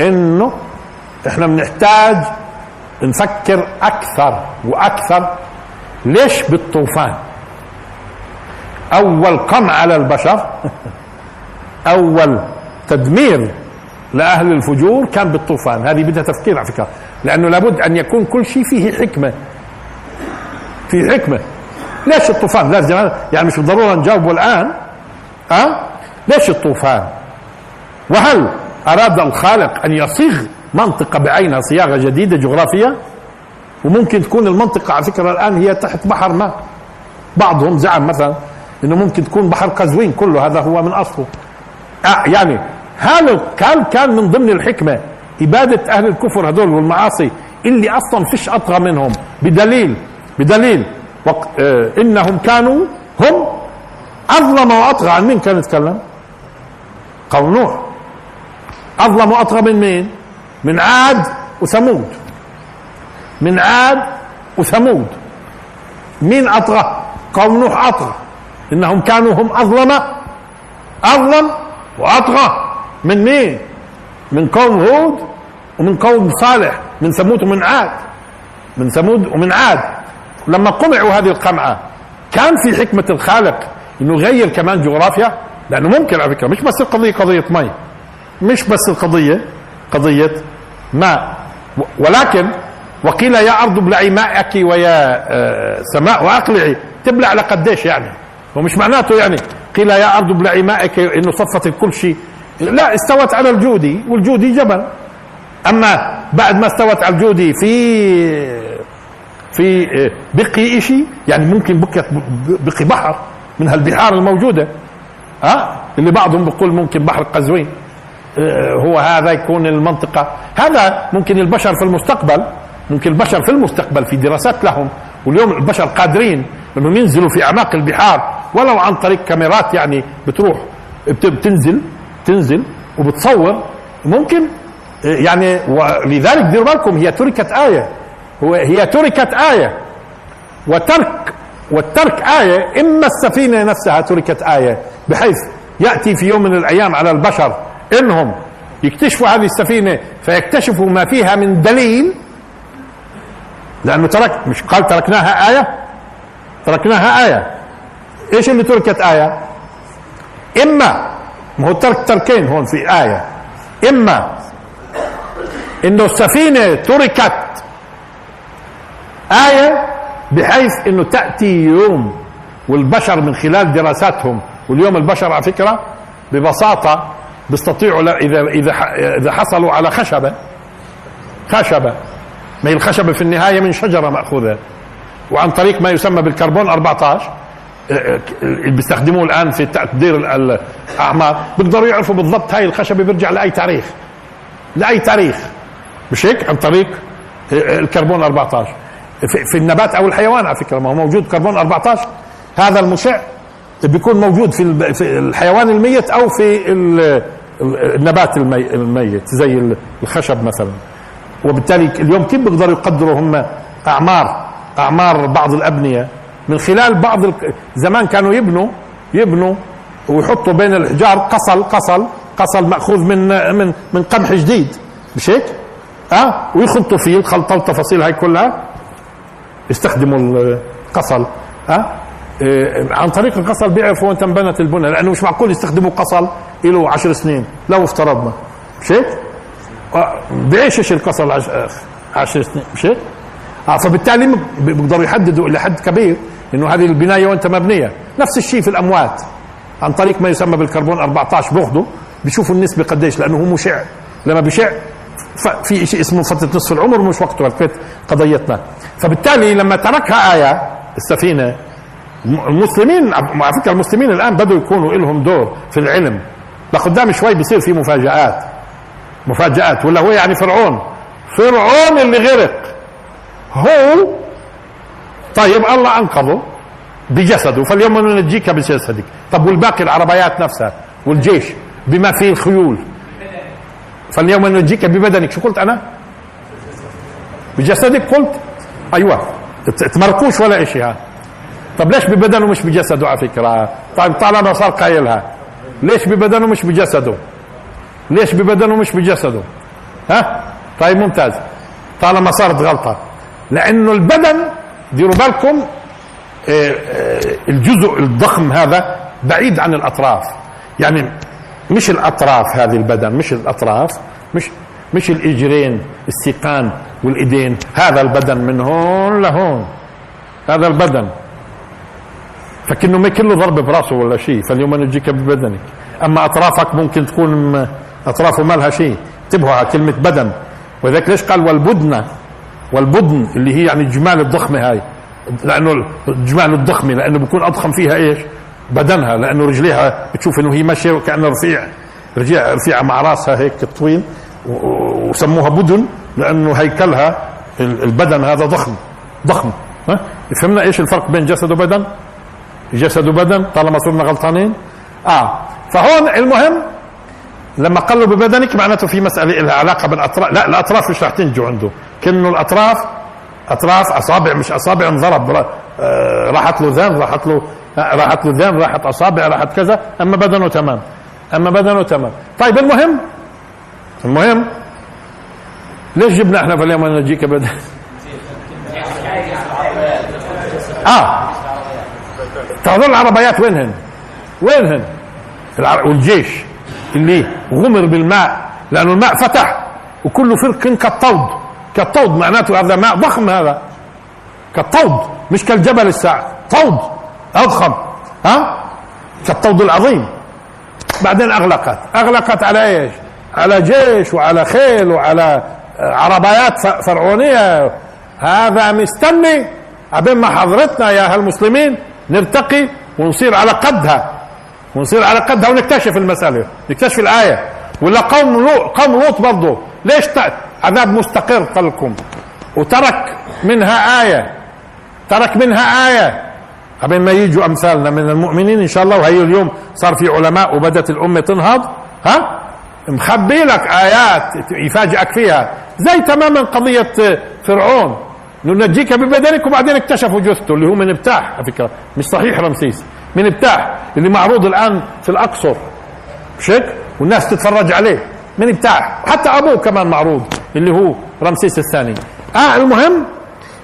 إنه إحنا بنحتاج نفكر أكثر وأكثر. ليش بالطوفان؟ أول قمع على البشر أول تدمير لأهل الفجور كان بالطوفان. هذه بدها تفكير على فكرة لأنه لابد أن يكون كل شيء فيه حكمة. في حكمة. ليش الطوفان؟ لازم يعني مش بالضرورة نجاوبه الآن أه؟ ليش الطوفان؟ وهل أراد الخالق أن يصيغ منطقة بعينها صياغة جديدة جغرافية. وممكن تكون المنطقة على فكرة الآن هي تحت بحر ما. بعضهم زعم مثلا إنه ممكن تكون بحر قزوين كله هذا هو من أصله. آه يعني هل كان كان من ضمن الحكمة. إبادة أهل الكفر هذول والمعاصي اللي أصلا فيش أطغى منهم. بدليل بدليل. وق... آه إنهم كانوا هم أظلم وأطغى. عن مين كان يتكلم؟ قوم نوح. أظلم وأطغى من مين؟ من عاد وثمود. من عاد وثمود. مين أطغى؟ قوم نوح أطغى. إنهم كانوا هم أظلم أظلم وأطغى. من مين؟ من قوم هود ومن قوم صالح من ثمود ومن عاد. من ثمود ومن عاد. لما قمعوا هذه القمعة كان في حكمة الخالق إنه يغير كمان جغرافيا؟ لأنه ممكن على فكرة مش بس القضية قضية مي. مش بس القضية قضية ماء ولكن وقيل يا أرض ابلعي ماءك ويا سماء واقلعي تبلع لقديش يعني. ومش معناته يعني. قيل يا أرض ابلعي مائك إنه صفت كل شيء. لا استوت على الجودي والجودي جبل. أما بعد ما استوت على الجودي في في بقي شيء يعني ممكن بقي بقي بحر من هالبحار الموجودة. ها؟ اللي بعضهم بيقول ممكن بحر قزوين هو هذا يكون المنطقة. هذا ممكن البشر في المستقبل ممكن البشر في المستقبل في دراسات لهم. واليوم البشر قادرين إنهم ينزلوا في أعماق البحار ولو عن طريق كاميرات يعني بتروح بتنزل تنزل وبتصور. ممكن يعني ولذلك ديروا بالكم هي تركت آية. هو هي تركت آية. وترك والترك آية إما السفينة نفسها تركت آية بحيث يأتي في يوم من الأيام على البشر إنهم يكتشفوا هذه السفينة فيكتشفوا ما فيها من دليل لأنه ترك مش قال تركناها آية؟ تركناها آية. إيش اللي تركت آية؟ إما ما هو ترك تركين هون في آية. إما إنه السفينة تركت آية بحيث إنه تأتي يوم والبشر من خلال دراساتهم واليوم البشر على فكرة ببساطة بيستطيعوا إذا إذا إذا حصلوا على خشبة خشبة. ما هي الخشبة في النهاية من شجرة مأخوذة. وعن طريق ما يسمى بالكربون 14 اللي بيستخدموه الآن في تقدير الأعمار بيقدروا يعرفوا بالضبط هاي الخشبة بيرجع لأي تاريخ. لأي تاريخ. مش هيك؟ عن طريق الكربون 14 في, في النبات أو الحيوان على فكرة ما هو موجود كربون 14 هذا المشع بيكون موجود في الحيوان الميت أو في النبات الميت زي الخشب مثلا. وبالتالي اليوم كيف بيقدروا يقدروا هم أعمار أعمار بعض الأبنية؟ من خلال بعض زمان كانوا يبنوا يبنوا ويحطوا بين الحجار قصل قصل قصل مأخوذ من من من قمح جديد. مش هيك؟ آه؟ ويخلطوا فيه الخلطة والتفاصيل هاي كلها. يستخدموا القصل آه؟ عن طريق القصل بيعرفوا وين انبنت البنى لأنه مش معقول يستخدموا قصل له عشر سنين. لو افترضنا. مش هيك؟ آه بيعيشش القصل عش... عشر سنين؟ مش هيك؟ آه فبالتالي بيقدروا يحددوا إلى حد كبير إنه هذه البناية وإنت مبنية. نفس الشيء في الأموات. عن طريق ما يسمى بالكربون 14 باخذوا بيشوفوا النسبة قديش لأنه هو مشع. لما بشع في شيء اسمه فترة نصف العمر مش وقته هلفت قضيتنا. فبالتالي لما تركها آية السفينه المسلمين على فكرة المسلمين الآن بدوا يكونوا لهم دور في العلم. لقدام شوي بيصير في مفاجآت. مفاجآت ولا هو يعني فرعون. فرعون اللي غرق. هو؟ طيب الله أنقذه بجسده. فاليوم ننجيك بجسدك. طب والباقي العربيات نفسها والجيش بما فيه الخيول. فاليوم ننجيك ببدنك. شو قلت أنا؟ بجسدك قلت؟ أيوه. تمركوش ولا شيء ها طب ليش ببدنه مش بجسده على فكرة؟ طيب طالما صار قايلها ليش ببدنه مش بجسده؟ ليش ببدنه مش بجسده؟ ها؟ طيب ممتاز. طالما صارت غلطة. لأنه البدن ديروا بالكم آه، آه، الجزء الضخم هذا بعيد عن الأطراف. يعني مش الأطراف هذه البدن مش الأطراف مش مش الإجرين السيقان والإيدين. هذا البدن من هون لهون. هذا البدن. فكنه ما كله ضرب براسه ولا شيء فاليوم نجيك ببدنك. أما أطرافك ممكن تكون اطرافه ما لها شيء. انتبهوا على كلمة بدن. ولذلك ليش قال والبدنة؟ والبدن اللي هي يعني الجمال الضخمة هاي. لأنه الجمال الضخمة لأنه بيكون أضخم فيها إيش؟ بدنها. لأنه رجليها بتشوف إنه هي ماشية وكأنها رفيع. رجيع رفيعة مع راسها هيك طويل. وسموها بدن لأنه هيكلها البدن هذا ضخم. ضخم. ها؟ فهمنا إيش الفرق بين جسد وبدن؟ جسد وبدن طالما صرنا غلطانين. آه فهون المهم لما قالوا ببدنك معناته في مسألة لها علاقة بالأطراف. لا الأطراف مش راح تنجو عنده. كأنه الأطراف أطراف أصابع مش أصابع انضرب. آه راحت له ذان راحت له راحت له ذان راحت أصابع راحت كذا. أما بدنه تمام. أما بدنه تمام. طيب المهم المهم ليش جبنا إحنا في اليوم نجيك بدن؟ آه. تهذول العربيات وينهن وينهن والجيش اللي غمر بالماء لأنه الماء فتح وكله فرق كالطود. كالطود معناته هذا ماء ضخم هذا. كالطود مش كالجبل الساعة. طود أضخم. ها؟ كالطود العظيم. بعدين أغلقت. أغلقت على إيش؟ على جيش وعلى خيل وعلى عربيات فرعونية. هذا مستني. عبين ما حضرتنا يا هالمسلمين نرتقي ونصير على قدها. ونصير على قدها ونكتشف المسألة. نكتشف الآية. ولا قوم لوط قوم لوط برضه ليش عذاب مستقر قالكم وترك منها آية. ترك منها آية. قبل ما يجوا أمثالنا من المؤمنين إن شاء الله. وهي اليوم صار في علماء وبدت الأمة تنهض. ها؟ مخبي لك آيات يفاجئك فيها. زي تماما قضية فرعون. ننجيك ببدنك وبعدين اكتشفوا جثته اللي هو من ابتاح على فكرة مش صحيح رمسيس. من ابتاح اللي معروض الآن في الأقصر. مش هيك؟ والناس تتفرج عليه. من ابتاح. حتى أبوه كمان معروض اللي هو رمسيس الثاني. آه المهم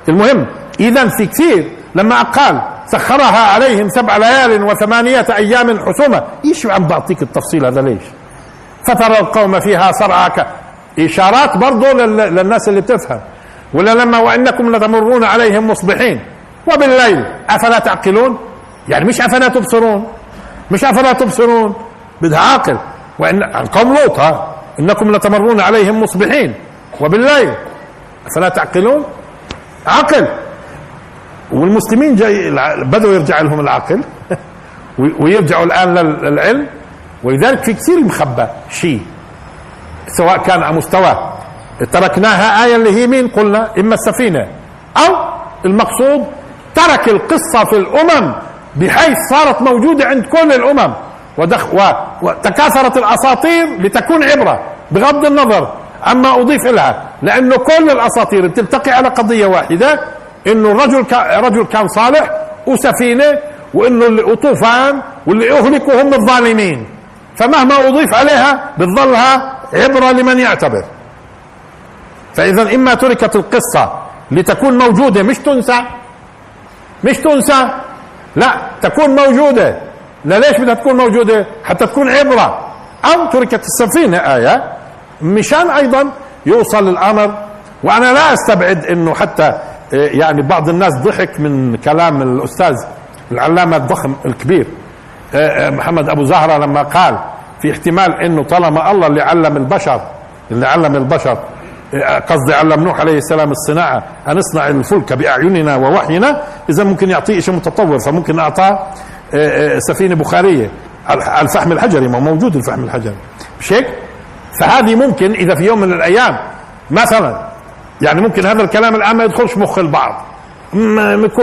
المهم اذا في كثير لما قال سخرها عليهم سبع ليال وثمانية أيام حسومة. إيش عم بعطيك التفصيل هذا ليش؟ فترى القوم فيها صرعى إشارات برضو للناس اللي بتفهم. ولا لما وإنكم لتمرون عليهم مصبحين. وبالليل أفلا تعقلون؟ يعني مش أفلا تبصرون. مش أفلا تبصرون. بدها عاقل. وإن قوم لوط ها؟ إنكم لتمرون عليهم مصبحين. وبالليل أفلا تعقلون؟ عقل والمسلمين جاي بدوا يرجع لهم العقل. ويرجعوا الآن للعلم. ولذلك في كثير مخبى شيء سواء كان على مستوى تركناها آية اللي هي مين قلنا؟ إما السفينة. أو المقصود ترك القصة في الأمم بحيث صارت موجودة عند كل الأمم. ودخ وتكاثرت الأساطير لتكون عبرة بغض النظر عما أضيف لها لأنه كل الأساطير بتلتقي على قضية واحدة إنه الرجل رجل كان صالح وسفينة وإنه وطوفان واللي أهلكوا هم الظالمين. فمهما أضيف عليها بتظلها عبرة لمن يعتبر. فإذا إما تركت القصة لتكون موجودة مش تنسى. مش تنسى. لا تكون موجودة. لا ليش بدها تكون موجودة؟ حتى تكون عبرة. أو تركت السفينة آية. مشان أيضا يوصل الأمر. وأنا لا أستبعد إنه حتى يعني بعض الناس ضحك من كلام الأستاذ العلامة الضخم الكبير محمد أبو زهرة لما قال في احتمال إنه طالما الله اللي علم البشر اللي علم البشر قصدي علم نوح عليه السلام الصناعة أن نصنع الفلك بأعيننا ووحينا إذا ممكن يعطيه شيء متطور فممكن أعطاه سفينة بخارية الفحم الحجري ما موجود الفحم الحجري. مش هيك؟ فهذه ممكن إذا في يوم من الأيام مثلا يعني ممكن هذا الكلام الآن ما يدخلش مخ البعض.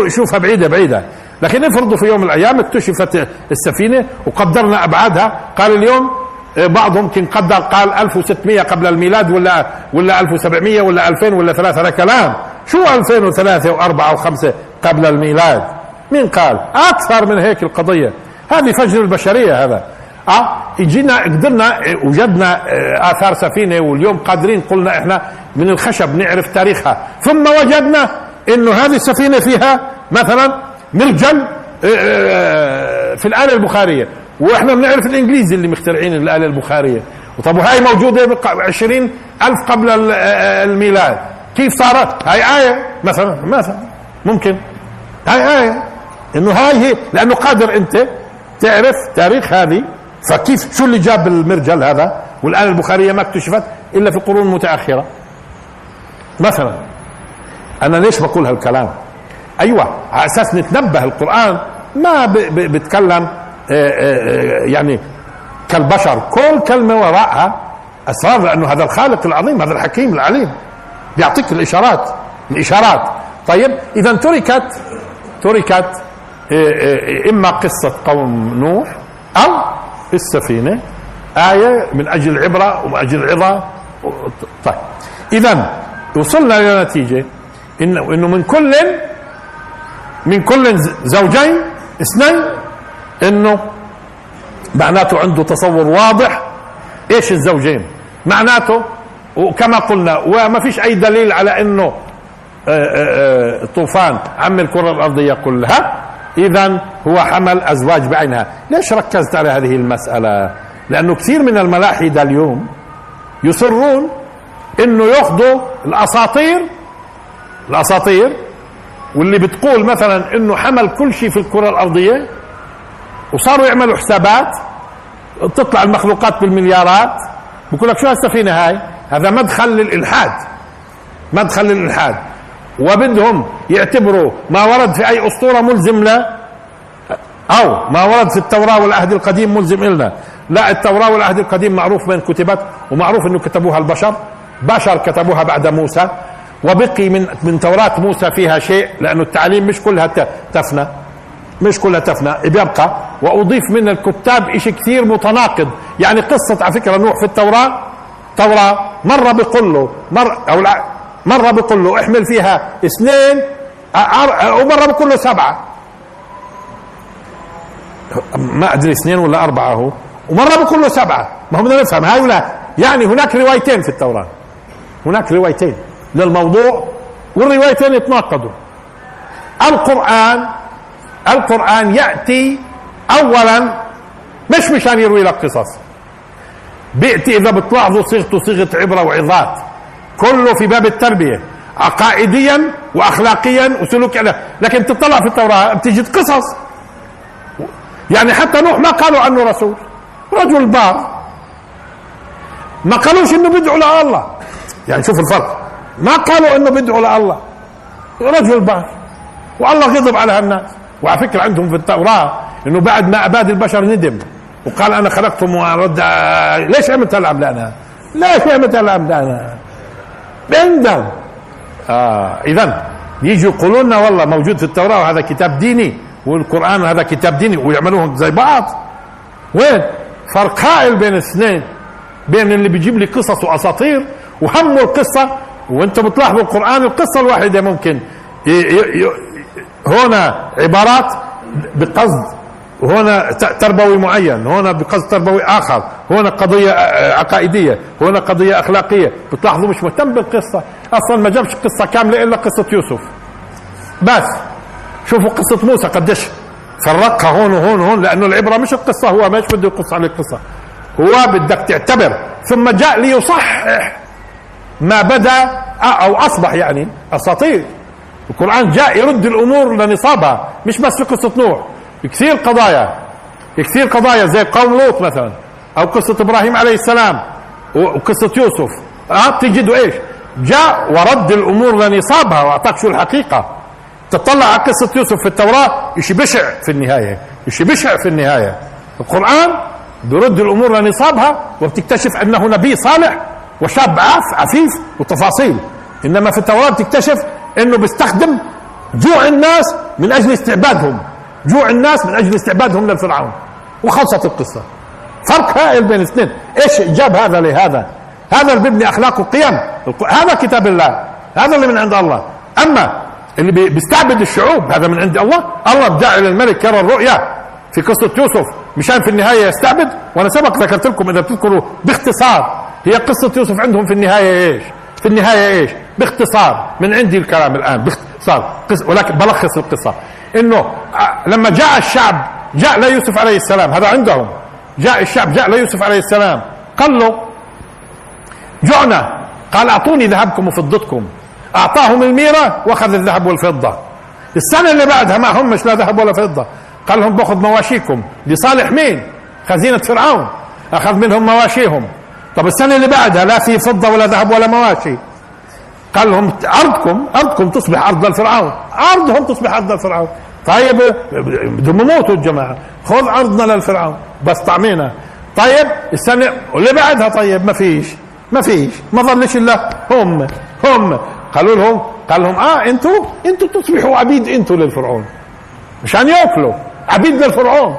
شوفها بعيدة بعيدة. لكن افرضوا في يوم من الأيام اكتشفت السفينة وقدرنا أبعادها قال اليوم بعضهم يمكن قدر قال 1600 قبل الميلاد ولا ولا 1700 ولا 2000 ولا 3 هذا كلام. شو 2003 و4 و5 قبل الميلاد؟ مين قال؟ أكثر من هيك القضية. هذه فجر البشرية هذا. آه يجينا قدرنا وجدنا آثار سفينة واليوم قادرين قلنا إحنا من الخشب نعرف تاريخها. ثم وجدنا إنه هذه السفينة فيها مثلا مرجل في الآلة البخارية. وإحنا بنعرف الإنجليزي اللي مخترعين الآلة البخارية. وطب وهي موجودة 20 ألف قبل الميلاد. كيف صارت؟ هاي آية مثلا مثلا ممكن. هاي آية. إنه هاي هي لأنه قادر أنت تعرف تاريخ هذه. فكيف شو اللي جاب المرجل هذا؟ والآن البخارية ما اكتشفت إلا في قرون متأخرة. مثلا أنا ليش بقول هالكلام؟ أيوة على أساس نتنبه القرآن ما بيتكلم يعني كالبشر كل كلمة وراءها أسرار لأنه هذا الخالق العظيم هذا الحكيم العليم بيعطيك الإشارات الإشارات. طيب إذا تركت تركت إما قصة قوم نوح أو السفينة آية من أجل العبرة ومن أجل العظة طيب إذا وصلنا إلى نتيجة إنه إنه من كل من كل زوجين اثنين إنه معناته عنده تصور واضح. إيش الزوجين؟ معناته وكما قلنا وما فيش أي دليل على إنه طوفان عم الكرة الأرضية كلها. اذا هو حمل أزواج بعينها. ليش ركزت على هذه المسألة؟ لأنه كثير من الملاحدة اليوم يصرون إنه يأخذوا الأساطير الأساطير واللي بتقول مثلا إنه حمل كل شيء في الكرة الأرضية. وصاروا يعملوا حسابات تطلع المخلوقات بالمليارات بقول لك شو هالسفينة هاي؟ هذا مدخل للإلحاد مدخل للإلحاد. وبدهم يعتبروا ما ورد في أي أسطورة ملزم له أو ما ورد في التوراة والعهد القديم ملزم لنا لا التوراة والعهد القديم معروف من كتبت ومعروف إنه كتبوها البشر بشر كتبوها بعد موسى وبقي من من توراة موسى فيها شيء لأنه التعليم مش كلها تفنى. مش كلها تفنى بيبقى. وأضيف من الكتاب شيء كثير متناقض. يعني قصة على فكرة نوح في التوراة توراة مرة بيقول له مرة أو لا مرة بيقول له احمل فيها اثنين ومرة بيقول له سبعة. ما أدري اثنين ولا أربعة هو. ومرة بيقول له سبعة. ما هو بدنا نفهم هاي ولا. يعني هناك روايتين في التوراة. هناك روايتين للموضوع والروايتين يتناقضوا. القرآن القرآن يأتي أولا مش مشان يروي لك قصص. بيأتي إذا بتلاحظوا صيغته صيغة عبرة وعظات. كله في باب التربية عقائديا واخلاقيا وسلوكيا لكن تطلع في التوراة بتجد قصص. يعني حتى نوح ما قالوا عنه رسول. رجل بار ما قالوش إنه بيدعو لله. يعني شوف الفرق. ما قالوا إنه بيدعو لله. رجل بار والله غضب على هالناس وعلى فكرة عندهم في التوراه إنه بعد ما اباد البشر ندم وقال أنا خلقتهم ورد ليش عملت هالعمله أنا؟ ليش عملت هالعمله أنا؟ بندم آه اذا يجوا يقولوا لنا والله موجود في التوراه وهذا كتاب ديني والقرآن هذا كتاب ديني ويعملوهم زي بعض وين؟ فرق هائل بين الاثنين بين اللي بيجيب لي قصص وأساطير وهمه القصة وانت بتلاحظوا القرآن القصة الواحدة ممكن هنا عبارات بقصد هنا تربوي معين هنا بقصد تربوي آخر هنا قضية عقائدية هنا قضية أخلاقية. بتلاحظوا مش مهتم بالقصة. أصلا ما جابش قصة كاملة إلا قصة يوسف. بس شوفوا قصة موسى قديش فرقها هون وهون وهون لأنه العبرة مش القصة هو مش بده يقص عليك قصه هو بدك تعتبر ثم جاء ليصحح ما بدا أو أصبح يعني أساطير. القرآن جاء يرد الأمور لنصابها مش بس في قصة نوح. كثير قضايا كثير قضايا زي قوم لوط مثلا أو قصة إبراهيم عليه السلام وقصة يوسف. آه تجدوا إيش؟ جاء ورد الأمور لنصابها وأعطاك شو الحقيقة. تطلع على قصة يوسف في التوراة شيء بشع في النهاية شيء بشع في النهاية. القرآن بيرد الأمور لنصابها وبتكتشف أنه نبي صالح وشاب عاف عفيف وتفاصيل. إنما في التوراة بتكتشف انه بيستخدم جوع الناس من أجل استعبادهم. جوع الناس من أجل استعبادهم للفرعون وخلصت القصة. فرق هائل بين الاثنين. إيش جاب هذا لهذا؟ هذا اللي بيبني أخلاق وقيم هذا كتاب الله. هذا اللي من عند الله. أما اللي بيستعبد الشعوب هذا من عند الله. الله جعل الملك يرى الرؤيا. في قصة يوسف مشان في النهاية يستعبد. وأنا سبق ذكرت لكم إذا بتذكروا باختصار هي قصة يوسف عندهم في النهاية إيش؟ في النهاية إيش؟ باختصار من عندي الكلام الآن باختصار. ولكن بلخص القصة. إنه لما جاء الشعب جاء ليوسف عليه السلام هذا عندهم. جاء الشعب جاء ليوسف عليه السلام. قال له جعنا. قال أعطوني ذهبكم وفضتكم. أعطاهم الميرة وأخذ الذهب والفضة. السنة اللي بعدها ما هم مش لا ذهب ولا فضة. قال لهم باخذ مواشيكم. لصالح مين؟ خزينة فرعون. أخذ منهم مواشيهم. طب السنة اللي بعدها لا في فضة ولا ذهب ولا مواشي. قال لهم أرضكم أرضكم تصبح أرض لفرعون أرضهم تصبح أرض لفرعون طيب بدهم يموتوا الجماعة. خذ أرضنا للفرعون. بس طعمينا. طيب السنة واللي بعدها طيب ما فيش. ما فيش. ما ظلش إلا هم. هم. قالوا لهم قال لهم آه أنتوا أنتوا تصبحوا عبيد أنتوا للفرعون. مشان يأكلوا. عبيد للفرعون.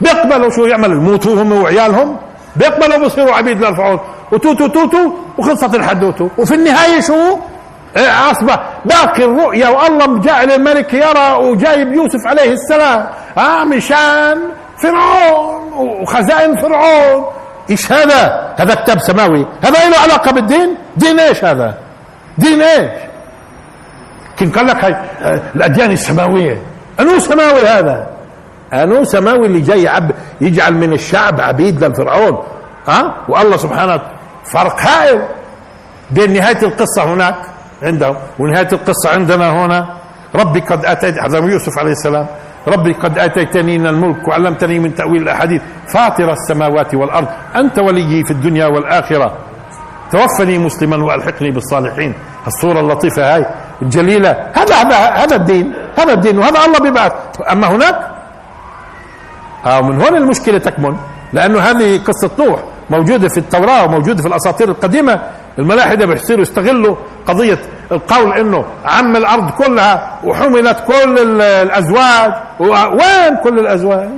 بيقبلوا شو يعملوا؟ يموتوا هم وعيالهم. بيقبلوا بيصيروا عبيد للفرعون وتوتة توتة وخلصت الحدوتة وفي النهاية شو؟ إيه، أصبح باقي الرؤيا والله جاعل الملك يرى وجايب يوسف عليه السلام. آه مشان فرعون وخزائن فرعون. إيش هذا؟ هذا كتاب سماوي. هذا له علاقة بالدين؟ دين إيش هذا؟ دين إيش؟ كان قال لك هاي؟ آه، الأديان السماوية. أنو سماوي هذا؟ أنو سماوي اللي جاي عب يجعل من الشعب عبيد للفرعون ها؟ والله سبحانه فرق هائل بين نهاية القصة هناك عندهم ونهاية القصة عندنا هنا. ربي قد اتيت هذا يوسف عليه السلام ربي قد أتيتني من الملك وعلمتني من تأويل الأحاديث. فاطر السماوات والأرض أنت وليي في الدنيا والآخرة. توفني مسلما وألحقني بالصالحين. الصورة اللطيفة هاي الجليلة هذا هذا هذا الدين هذا الدين وهذا الله بيبعث أما هناك آه من هون المشكلة تكمن لأنه هذه قصة نوح موجودة في التوراة وموجودة في الأساطير القديمة الملاحدة بيصيروا يستغلوا قضية القول إنه عم الأرض كلها وحملت كل الأزواج وين كل الأزواج؟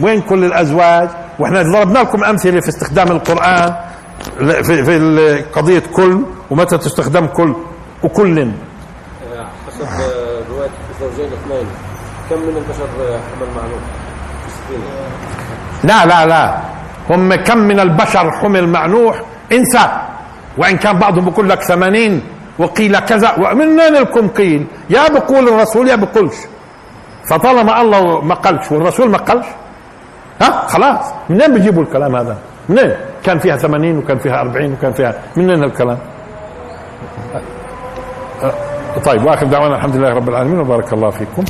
وين كل الأزواج؟ وإحنا ضربنا لكم أمثلة في استخدام القرآن في في قضية كل ومتى تستخدم كل وكل. حسب رواية زوجين اثنين كم من البشر حمل مع نوح لا لا لا. هم كم من البشر حمل مع نوح انسى. وإن كان بعضهم بيقول لك ثمانين وقيل كذا ومن وين لكم قيل؟ يا بقول الرسول يا بقولش. فطالما الله ما قالش والرسول ما قالش. ها؟ خلاص. منين بيجيبوا الكلام هذا؟ منين؟ كان فيها 80 وكان فيها 40 وكان فيها منين الكلام؟ طيب وآخر دعوانا الحمد لله رب العالمين وبارك الله فيكم.